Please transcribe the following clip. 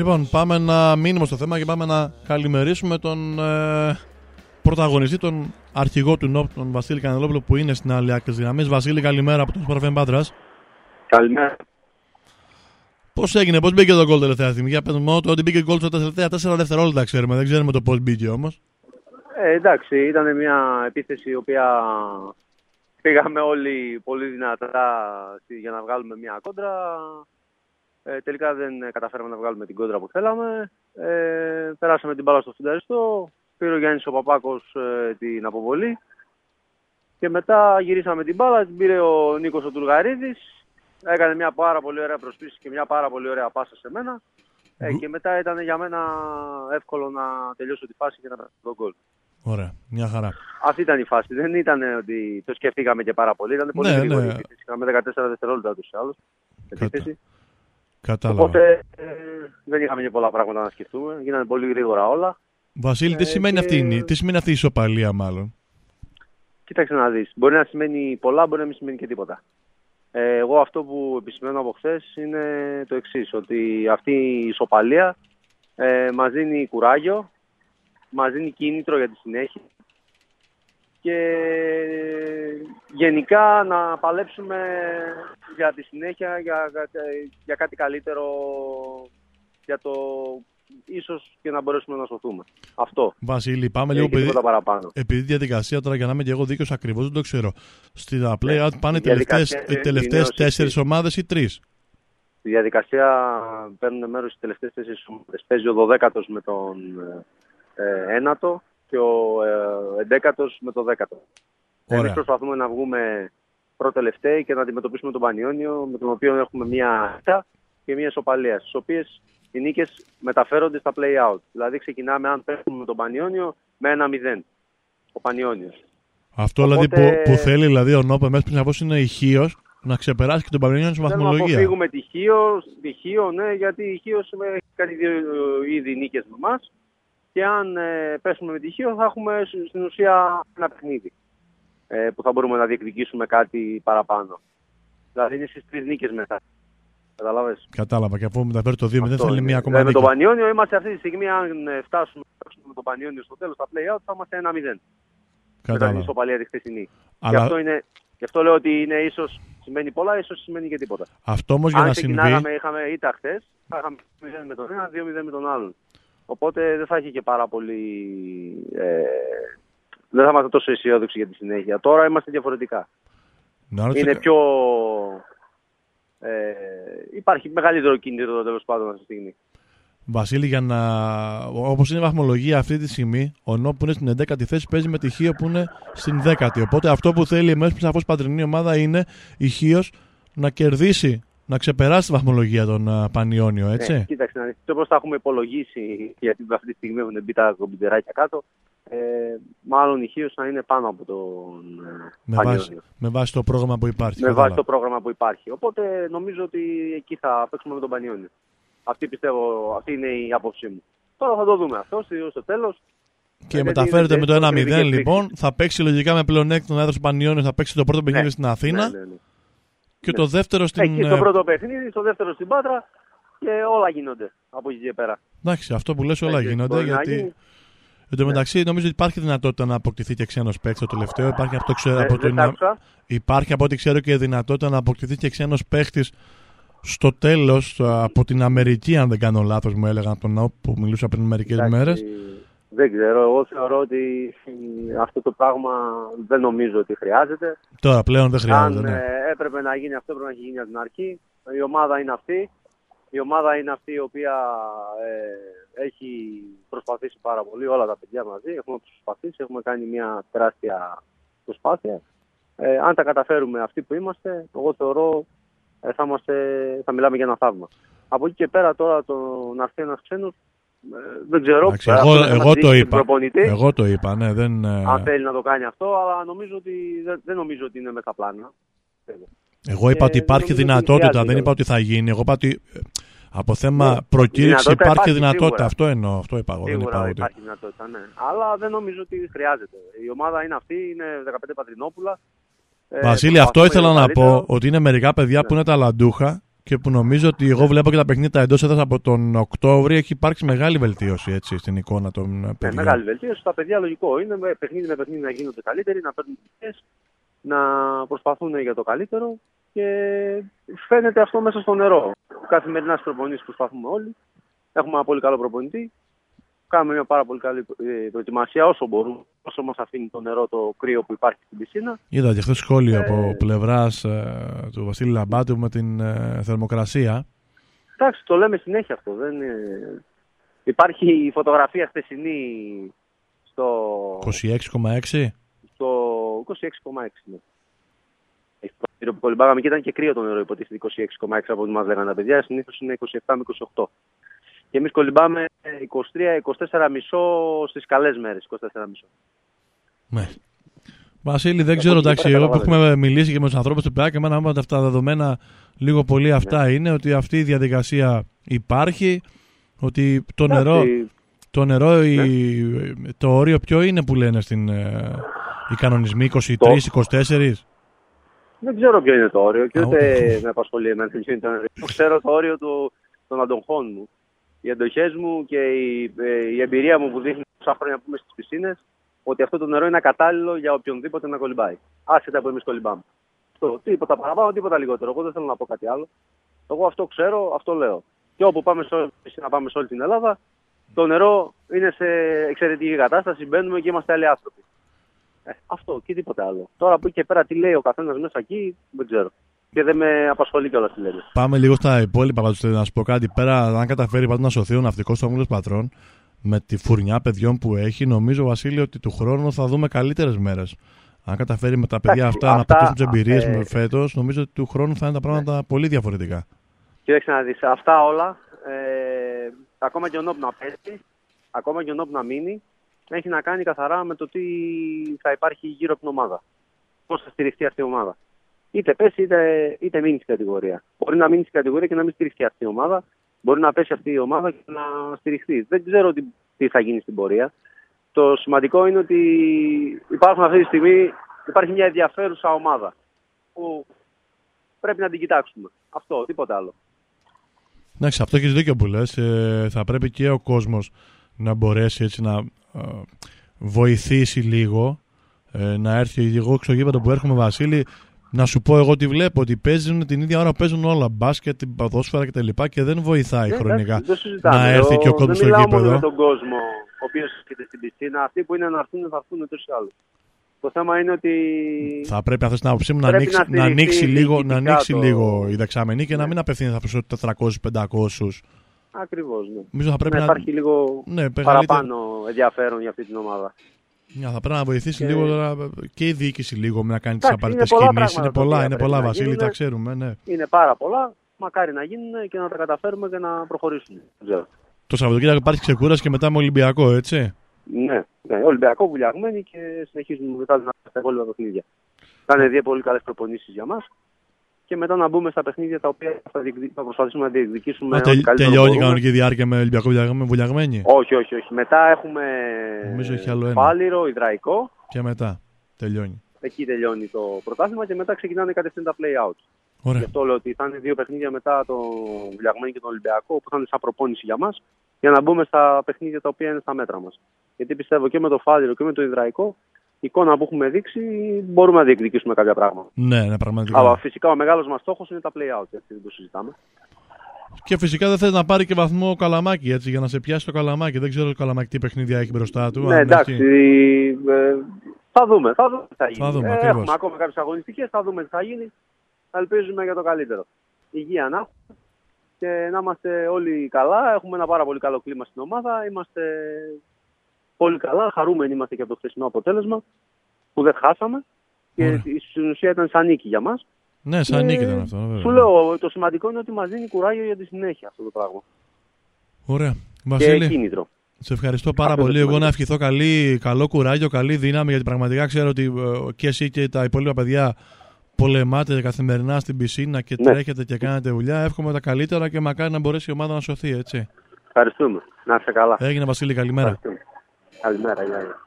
Λοιπόν, πάμε να μείνουμε στο θέμα και πάμε να καλημερίσουμε τον ε, πρωταγωνιστή, τον αρχηγό του ΝΟΠ, τον Βασίλη Κανελόπουλο, που είναι στην άλλη άκρη της γραμμής. Βασίλη, καλημέρα από τον Σπορφέν Πάτρα. Καλημέρα. Πώς έγινε, πώς μπήκε το γκολ τελευταία στιγμή; Για πέντε μόνο ότι μπήκε γκολ στα τελευταία 4 δευτερόλεπτα, ξέρουμε. Δεν ξέρουμε το πώς μπήκε όμως. Ε, εντάξει, ήταν μια επίθεση η οποία πήγαμε όλοι πολύ δυνατά για να βγάλουμε μια κόντρα. Ε, τελικά δεν καταφέραμε να βγάλουμε την κόντρα που θέλαμε. Ε, περάσαμε την μπάλα στο φουνταριστό. Πήρε ο Γιάννης ο Παπάκος ε, την αποβολή. Και μετά γυρίσαμε την μπάλα, την πήρε ο Νίκος ο Τουργαρίδης. Έκανε μια πάρα πολύ ωραία προσπίση και μια πάρα πολύ ωραία πάσα σε μένα. Ε, και μετά ήταν για μένα εύκολο να τελειώσω τη φάση και να περάσω τον γκολ. Ωραία, μια χαρά. Αυτή ήταν η φάση. Δεν ήταν ότι το σκεφτήκαμε και πάρα πολύ. Ήταν πολύ Ναι, γρήγορη ναι. η επίθεση. Είχαμε 14 δευτερόλεπτα τους άλλους. Επίθεση. Κατάλαβα. Οπότε ε, δεν είχαμε και πολλά πράγματα να σκεφτούμε. Γίνανε πολύ γρήγορα όλα. Βασίλη, τι ε, σημαίνει, και- αυτή, η- τι σημαίνει αυτή η ισοπαλία, μάλλον; Κοίταξε να δεις. Μπορεί να σημαίνει πολλά, μπορεί να μην σημαίνει και τίποτα. Ε, εγώ αυτό που επισημαίνω από χθες είναι το εξής ότι αυτή η ισοπαλία ε, μας δίνει κουράγιο, μας δίνει κίνητρο για τη συνέχεια και γενικά να παλέψουμε για τη συνέχεια, για, για, για κάτι καλύτερο, για το ίσως και να μπορέσουμε να σωθούμε. Αυτό. Βασίλη, πάμε Ε, λίγο και παιδί. τίποτα παραπάνω. Επειδή η διαδικασία τώρα για να είμαι και εγώ δίκαιος ακριβώς δεν το ξέρω. Στη play-out πάνε οι Ναι. η διαδικασία τελευταίε είναι τελευταίες ως τέσσερις εξής. ομάδες ή τρεις; Στη διαδικασία παίρνουν μέρος οι τελευταίες τέσσερις ομάδες. Παίζει ο 12ος με τον ε, ένατο και ο ε, 11ος με τον 10ο. Εμείς Ωραία. προσπαθούμε να βγούμε προτελευταίοι και να αντιμετωπίσουμε τον Πανιόνιο με τον οποίο έχουμε μία ήττα και μία ισοπαλία, στις οποίες οι νίκες μεταφέρονται στα play-out. Δηλαδή ξεκινάμε αν παίρνουμε με τον Πανιόνιο με ένα 0. Ο Πανιόνιος. Αυτό δηλαδή Οπότε- που, που θέλει δηλαδή ο Νόπε μέσα πριν είναι ηχείος να ξεπεράσει και τον Παυρίνιο στη Θέλουμε να βαθμολογία. αποφύγουμε τυχείο, τυχείο, ναι, γιατί η Χίος έχει κάνει δύο ε, ήδη νίκες με εμάς και αν ε, πέσουμε με τυχείο θα έχουμε σ- στην ουσία ένα παιχνίδι ε, που θα μπορούμε να διεκδικήσουμε κάτι παραπάνω. Δηλαδή είναι στις τρεις νίκες μετά. Καταλάβες; Κατάλαβα. Και αφού μεταφέρει το 2-0 Αυτό θέλει είναι. μία ακόμα Ε, με νίκη. τον Πανιόνιο είμαστε αυτή τη στιγμή, αν ε, φτάσουμε φτάσουμε με τον Πανιόνιο στο τέλος, στα play-out, θα είμαστε 1-0. Μετά την Κατάλαβα. ισοπαλία τη χθεσινή. Γι' Αλλά αυτό, είναι, γι' αυτό λέω ότι είναι ίσως σημαίνει πολλά, ίσως σημαίνει και τίποτα. αυτό όμως για Αν να συμβεί. ξεκινάγαμε, είχαμε ήττα χθες, θα είχαμε 0 με τον ένα, 2-0 με τον άλλον. Οπότε δεν θα έχει και πάρα πολύ. Ε, δεν θα είμαστε τόσο αισιόδοξοι για τη συνέχεια. Τώρα είμαστε διαφορετικά. Να ρωτήσω Είναι κα- πιο. Ε, υπάρχει μεγαλύτερο κίνητρο τέλος πάντων αυτή τη στιγμή. Βασίλη, για να. Όπως είναι η βαθμολογία αυτή τη στιγμή, ο Νόπ που είναι στην 11η θέση παίζει με τη Χίο που είναι στην 10η. Οπότε αυτό που θέλει εμέσω σαφώς πατρινή ομάδα είναι η Χίος να κερδίσει, να ξεπεράσει τη βαθμολογία των α, Πανιόνιο, έτσι; Ναι, κοίταξε να δεις. Όπως τα έχουμε υπολογίσει, γιατί αυτή τη στιγμή έχουν μπει τα κομπιτεράκια κάτω, ε, μάλλον η Χίος να είναι πάνω από τον ε, με, Πανιόνιο. βάση, με βάση το πρόγραμμα που υπάρχει. με κατάλαβα. βάση το πρόγραμμα που υπάρχει. Οπότε νομίζω ότι εκεί θα παίξουμε με τον Πανιόνιο. Αυτή πιστεύω, αυτή είναι η άποψή μου. Τώρα θα το δούμε αυτό στο, στο τέλος. Και Ε, μεταφέρεται γιατί με το είναι 1-0 κριτική λοιπόν. Θα παίξει λογικά με πλεονέκτημα έδρας του Πανιόνιο, θα παίξει το πρώτο παιχνίδι Ναι. στην Αθήνα. Ναι, ναι, ναι. Και Ναι. το δεύτερο στην. Εκεί στο ε, πρώτο παιχνίδι, στο δεύτερο στην Πάτρα και όλα γίνονται από εκεί και πέρα. Εντάξει, αυτό που λες όλα Έτσι, γίνονται μπορεί να γιατί. γίνει. Εν τω μεταξύ, νομίζω ότι υπάρχει δυνατότητα να αποκτηθεί και ξένος παίκτης το τελευταίο. Υπάρχει, αυτό, ξέρω, Ε, από δεν το, τα άκουσα. υπάρχει από ό,τι ξέρω και η δυνατότητα να αποκτηθεί και ξένος παίκτης στο τέλος από την Αμερική, αν δεν κάνω λάθος, μου έλεγαν από τον ΝΑΟ που μιλούσα πριν μερικές Εντάξει, μέρες. Δεν ξέρω. Εγώ θεωρώ ότι ε, αυτό το πράγμα δεν νομίζω ότι χρειάζεται. Τώρα πλέον δεν χρειάζεται. Αν ναι. ε, έπρεπε να γίνει αυτό, πρέπει να έχει γίνει από την αρχή. Η ομάδα είναι αυτή. Η ομάδα είναι αυτή η οποία ε, έχει προσπαθήσει πάρα πολύ, όλα τα παιδιά μαζί. Έχουμε προσπαθήσει, έχουμε κάνει μια τεράστια προσπάθεια. Ε, αν τα καταφέρουμε αυτοί που είμαστε, εγώ θεωρώ ε, θα, είμαστε, θα μιλάμε για ένα θαύμα. Από εκεί και πέρα τώρα το να έρθει ένας ξένος, ε, δεν ξέρω. Εντάξει, Αυτό εγώ, θα μας εγώ δείξει το τον είπα. προπονητή Εγώ το είπα, ναι. Δεν, ε, αν θέλει να το κάνει αυτό, αλλά νομίζω ότι, δεν, δεν νομίζω ότι είναι με τα πλάνα. εγώ είπα και ότι υπάρχει νομίζω ότι δυνατότητα, χρειάζεται δεν είπα κιόλας. ότι θα γίνει. Εγώ είπα ότι ε, από θέμα Ναι, προκήρυξης δυνατότητα υπάρχει υπάρχει, δυνατότητα. σίγουρα. Αυτό εννοώ. Αυτό είπα εγώ. Δεν είπα Σίγουρα ότι. υπάρχει δυνατότητα, ναι. Αλλά δεν νομίζω ότι χρειάζεται. Η ομάδα είναι αυτή, είναι 15 πατρινόπουλα. Ε, Βασίλη, αυτό προσπαθούμε ήθελα για να το καλύτερο. πω ότι είναι μερικά παιδιά που Ναι. είναι ταλαντούχα και που νομίζω ότι εγώ βλέπω και τα παιχνίδια εντός έδρας από τον Οκτώβριο έχει υπάρξει μεγάλη βελτίωση έτσι, στην εικόνα των Ναι, παιδιών. μεγάλη βελτίωση. Τα παιδιά λογικό είναι με παιχνίδι με παιχνίδι να γίνονται καλύτεροι, να παίρνουν δουλειές, να προσπαθούν για το καλύτερο και φαίνεται αυτό μέσα στο νερό. Καθημερινάς στις προπονήσεις προσπαθούμε όλοι. Έχουμε ένα πολύ καλό προπονητή. Κάνουμε μια πάρα πολύ καλή ε, προετοιμασία όσο μπορούμε, όσο μας αφήνει το νερό το κρύο που υπάρχει στην πισίνα. Είδα και χθες σχόλιο Ε, από πλευράς του Βασίλη Λαμπάτου με την ε, θερμοκρασία. Εντάξει, το λέμε συνέχεια αυτό. Δεν, είναι- Υπάρχει η φωτογραφία χθεσινή στο, 26,6. στο 26,6. Ναι. Έχει το που κολυμπάγαμε και ήταν και κρύο το νερό υποτίθεται 26,6 από ό,τι μας λέγανε τα παιδιά. Συνήθως είναι 27 με 28. Και εμείς κολυμπάμε 23-24 μισό στις καλές μέρες. 24 μισό. Ναι. Βασίλη, δεν Από ξέρω, εκεί εντάξει, πέρα εγώ που καταλαβαίνω. έχουμε μιλήσει και με τους ανθρώπους του ΠΑ και εμένα μου είπαν αυτά τα δεδομένα λίγο πολύ αυτά Ναι. είναι ότι αυτή η διαδικασία υπάρχει, ότι το νερό, Εντάξει, το, νερό η- το όριο ποιο είναι που λένε στην, ε, οι κανονισμοί 23-24. Δεν ξέρω ποιο είναι το όριο και Α, ούτε ούτε. με απασχολεί εμένα ποιο είναι το όριο. Ξέρω το όριο του, των αντοχών μου. Οι αντοχέ μου και η, ε, η εμπειρία μου που δείχνει τόσα χρόνια που είμαι στις πισίνες ότι αυτό το νερό είναι ακατάλληλο για οποιονδήποτε να κολυμπάει. Άσχετα που εμείς κολυμπάμε. Αυτό, τίποτα παραπάνω, τίποτα λιγότερο. Εγώ δεν θέλω να πω κάτι άλλο. Εγώ αυτό ξέρω, αυτό λέω. Και όπου πάμε σε, όλη- να πάμε σε όλη την Ελλάδα, το νερό είναι σε εξαιρετική κατάσταση. Μπαίνουμε και είμαστε άλλοι άνθρωποι. Ε, αυτό και τίποτα άλλο. Τώρα από εκεί και πέρα τι λέει ο καθένας μέσα εκεί, δεν ξέρω. Και δεν με απασχολεί κιόλας τι λένε. Πάμε λίγο στα υπόλοιπα πάντως, να σου πω κάτι. Πέρα, αν καταφέρει πάντως να σωθεί ο ναυτικός στο Όμιλος Πατρών με τη φουρνιά παιδιών που έχει, νομίζω Βασίλη ότι του χρόνου θα δούμε καλύτερες μέρες. Αν καταφέρει με τα παιδιά Εντάξει, αυτά, να αυτά, πετύχουν τις εμπειρίες ε, με φέτος, νομίζω ότι του χρόνου θα είναι τα πράγματα πολύ διαφορετικά. Κοίταξε να δεις, αυτά όλα, ε, ακόμα και ο Νόπ να πέσει, ακόμα και ο Νόπ να μείνει, έχει να κάνει καθαρά με το τι θα υπάρχει γύρω από την ομάδα. Πώς θα στηριχτεί αυτή η ομάδα. Είτε πέσει είτε, είτε μείνεις στην κατηγορία. Μπορεί να μείνεις στην κατηγορία και να μην στηριχτεί αυτή η ομάδα. Μπορεί να πέσει αυτή η ομάδα και να στηριχτεί. Δεν ξέρω τι, τι θα γίνει στην πορεία. Το σημαντικό είναι ότι υπάρχουν αυτή τη στιγμή, υπάρχει μια ενδιαφέρουσα ομάδα που πρέπει να την κοιτάξουμε. Αυτό, τίποτα άλλο. Εντάξει, αυτό έχεις δίκιο που λες. Ε, θα πρέπει και ο κόσμος να μπορέσει έτσι να ε, βοηθήσει λίγο. Ε, να έρθει εγώ στο γήπεδο που έρχομαι, Βασίλη, να σου πω εγώ τι βλέπω. Ότι παίζουν την ίδια ώρα που παίζουν όλα. Μπάσκετ, ποδόσφαιρα κτλ. Και, και δεν βοηθάει Ναι, χρονικά. εντάξει, δεν συζητάμε. να έρθει Ο- και ο κόσμος στο Δεν μιλάω μόνο γήπεδο. με τον κόσμο ο οποίος έρχεται στην πισίνα. Αυτοί που είναι να έρθουν θα έρθουν ούτως ή άλλως. Το θέμα είναι ότι. Θα πρέπει αυτή την άποψή μου να Πρέπει ανοίξει, να να στηριχθεί ανοίξει, λίγο, να διοικητικά ανοίξει το- λίγο η δεξαμενή και να Ναι. μην απευθύνεται από του 400-500. Ακριβώς. Ναι. Νομίζω θα πρέπει να να, υπάρχει λίγο ναι, μεγαλύτερη- παραπάνω ενδιαφέρον για αυτή την ομάδα. Ναι, θα πρέπει να βοηθήσει Και- λίγο τώρα και η διοίκηση λίγο με να κάνει τις Εντάξει, απαραίτητες είναι πολλά κινήσεις. Είναι πράγματα τα πολλά, οποία είναι πρέπει πολλά, να Βασίλη, γίνουν. τα ξέρουμε. Ναι. Είναι πάρα πολλά. Μακάρι να γίνουν και να τα καταφέρουμε και να προχωρήσουμε. Δεν ξέρω. Το Σαββατοκύριακο υπάρχει ξεκούραση και μετά με Ολυμπιακό, έτσι. Ναι, ναι, Ολυμπιακό βουλιαγμένοι και συνεχίζουμε μετά να τα υπόλοιπα παιχνίδια. Θα είναι δύο πολύ καλές προπονήσεις για μας. Και μετά να μπούμε στα παιχνίδια τα οποία θα, διεκδι... θα προσπαθήσουμε να διεκδικήσουμε. Μα ό,τι τελ- καλύτερο τελειώνει η μπορούμε. κανονική διάρκεια με Ολυμπιακό βουλιαγ- με βουλιαγμένη; Όχι, όχι, όχι. Μετά έχουμε Νομίζω έχει άλλο ένα. Φάληρο, Ιδραϊκό. Και μετά τελειώνει. Εκεί τελειώνει το πρωτάθλημα και μετά ξεκινάνε κατευθείαν τα play-out. Γι' Ωραία. αυτό λέω ότι θα είναι δύο παιχνίδια μετά τον Βουλιαγμένη και τον Ολυμπιακό που θα είναι σαν προπόνηση για μας για να μπούμε στα παιχνίδια τα οποία είναι στα μέτρα μας. Γιατί πιστεύω και με το Φάληρο και με το Ιδραϊκό η εικόνα που έχουμε δείξει μπορούμε να διεκδικήσουμε κάποια πράγματα. Ναι, ναι, πραγματικά. Αλλά φυσικά ο μεγάλος μας στόχος είναι τα play-out. Έτσι δεν το συζητάμε. Και φυσικά δεν θε να πάρει και βαθμό ο καλαμάκι έτσι για να σε πιάσει το καλαμάκι. Δεν ξέρω το καλαμάκι τι παιχνίδια έχει μπροστά του. Ναι, αν εντάξει. έχει- ε, θα δούμε. Θα δούμε τι θα γίνει. Θα δούμε, Ε, ακριβώς. έχουμε ακόμα κάποιες αγωνιστικές. Θα δούμε τι θα γίνει. Ελπίζουμε για το καλύτερο. Υγεία να έχουμε και να είμαστε όλοι καλά. Έχουμε ένα πάρα πολύ καλό κλίμα στην ομάδα. Είμαστε πολύ καλά. Χαρούμενοι είμαστε και από το χθεσινό αποτέλεσμα που δεν χάσαμε. Και Ωραία. στην ουσία ήταν σαν νίκη για μας. Ναι, σαν νίκη ήταν αυτό. βέβαια. Σου λέω, το σημαντικό είναι ότι μας δίνει κουράγιο για τη συνέχεια αυτό το πράγμα. Ωραία. Και Βασίλη, κίνητρο. σε ευχαριστώ πάρα Αυτό είναι πολύ. Εγώ σημαντικό. να ευχηθώ καλή, καλό κουράγιο, καλή δύναμη, γιατί πραγματικά ξέρω ότι ε, και εσύ και τα υπόλοιπα παιδιά πολεμάτε καθημερινά στην πισίνα και Ναι. τρέχετε και κάνετε δουλειά. Εύχομαι τα καλύτερα και μακάρι να μπορέσει η ομάδα να σωθεί, έτσι. Ευχαριστούμε. Να είστε καλά. Έγινε Βασίλη, καλημέρα. Ευχαριστούμε. al mar allá.